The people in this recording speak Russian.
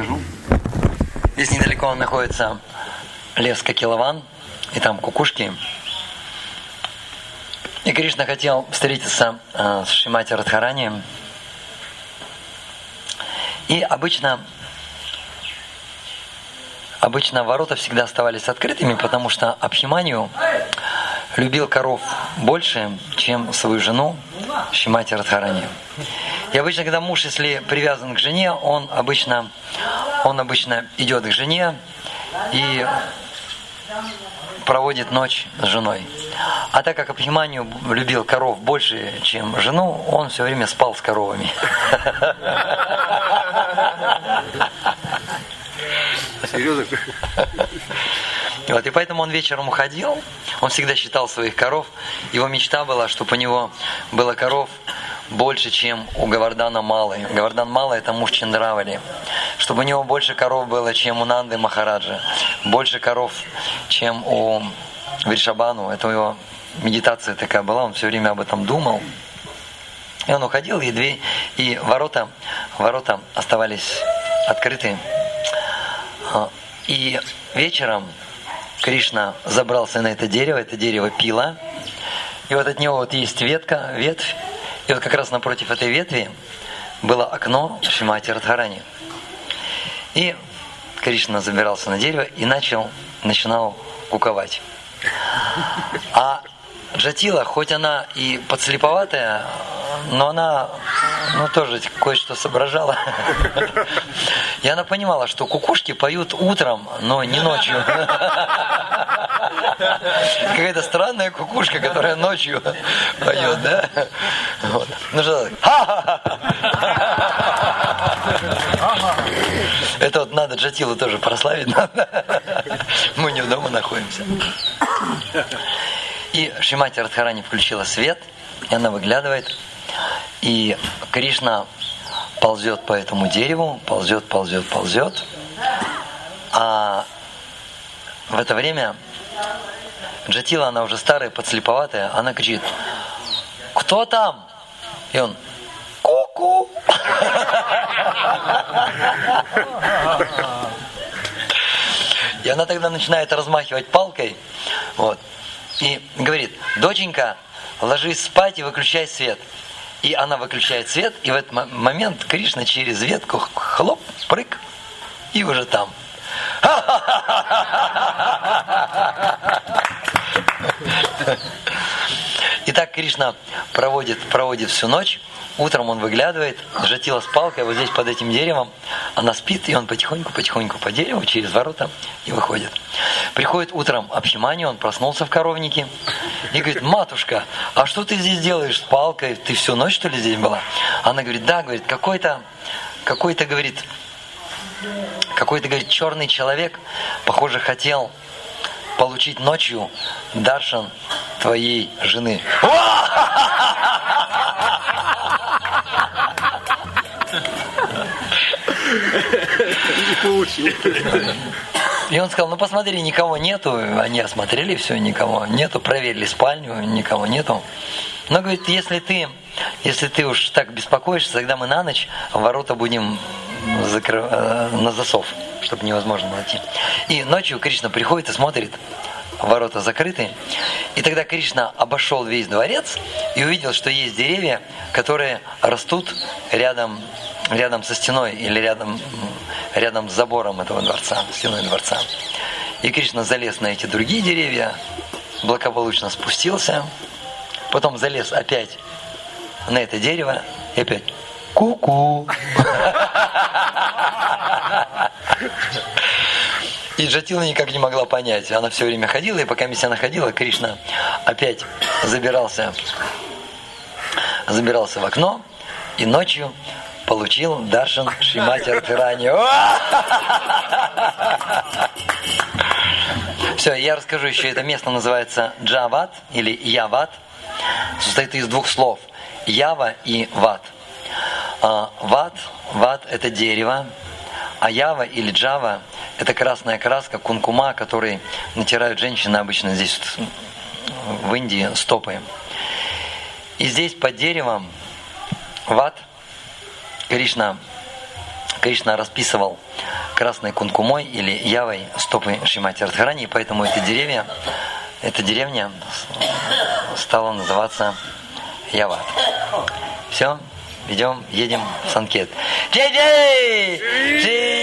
расскажу. Здесь недалеко находится лес Кокилован, и там кукушки. И Кришна хотел встретиться э, с Шимати Радхарани. И обычно, обычно ворота всегда оставались открытыми, потому что Абхиманию любил коров больше, чем свою жену Шимати Радхарани. И обычно, когда муж, если привязан к жене, он обычно, он обычно идет к жене и проводит ночь с женой. А так как Абхиманию любил коров больше, чем жену, он все время спал с коровами. Серьезно? Вот, и поэтому он вечером уходил, он всегда считал своих коров. Его мечта была, чтобы у него было коров больше, чем у Гавардана Малы. Гавардан Мала это муж Чандравали. Чтобы у него больше коров было, чем у Нанды Махараджа. Больше коров, чем у Виршабану. Это его медитация такая была, он все время об этом думал. И он уходил, и, дверь, и ворота, ворота оставались открыты. А, и вечером Кришна забрался на это дерево, это дерево пила. И вот от него вот есть ветка, ветвь, и вот как раз напротив этой ветви было окно Шимати Радхарани. И Кришна забирался на дерево и начал, начинал куковать. А Джатила, хоть она и подслеповатая, но она ну, тоже кое-что соображала. И она понимала, что кукушки поют утром, но не ночью. Какая-то странная кукушка, которая ночью поет, да? Ну что, это вот надо Джатилу тоже прославить. Мы не дома находимся. И Шимати Радхарани включила свет, и она выглядывает, и Кришна ползет по этому дереву, ползет, ползет, ползет. А в это время Джатила, она уже старая, подслеповатая, она кричит, кто там? И он, ку-ку. И она тогда начинает размахивать палкой, вот, и говорит, доченька, ложись спать и выключай свет. И она выключает свет, и в этот момент Кришна через ветку хлоп, прыг, и уже там. Итак, Кришна проводит, проводит всю ночь, Утром он выглядывает, жатила с палкой вот здесь под этим деревом, она спит, и он потихоньку-потихоньку по дереву через ворота и выходит. Приходит утром Абхимани, он проснулся в коровнике и говорит, матушка, а что ты здесь делаешь с палкой? Ты всю ночь, что ли, здесь была? Она говорит, да, говорит, какой-то, какой-то, говорит, какой-то, говорит, черный человек, похоже, хотел получить ночью даршан твоей жены. Не получил. И он сказал, ну посмотри, никого нету. Они осмотрели все, никого нету, проверили спальню, никого нету. Но говорит, если ты, если ты уж так беспокоишься, тогда мы на ночь ворота будем закры... Э, на засов, чтобы невозможно найти. И ночью Кришна приходит и смотрит, ворота закрыты. И тогда Кришна обошел весь дворец и увидел, что есть деревья, которые растут рядом, рядом со стеной или рядом, рядом с забором этого дворца, стеной дворца. И Кришна залез на эти другие деревья, благополучно спустился, потом залез опять на это дерево и опять ку-ку. И Джатила никак не могла понять. Она все время ходила, и пока она ходила, Кришна опять забирался, забирался в окно, и ночью получил Даршан Шимати Радхарани. Все, я расскажу еще, это место называется Джават или Яват. Состоит из двух слов. Ява и Ват. А, ват, ват это дерево, а Ява или Джава это красная краска, кункума, который натирают женщины обычно здесь в Индии стопы. И здесь под деревом ват Кришна, Кришна расписывал красной кункумой или явой стопы Шимати Радхарани, и поэтому эти деревья, эта деревня стала называться Яват. Все, идем, едем в Санкет. Джей-джей! Джей!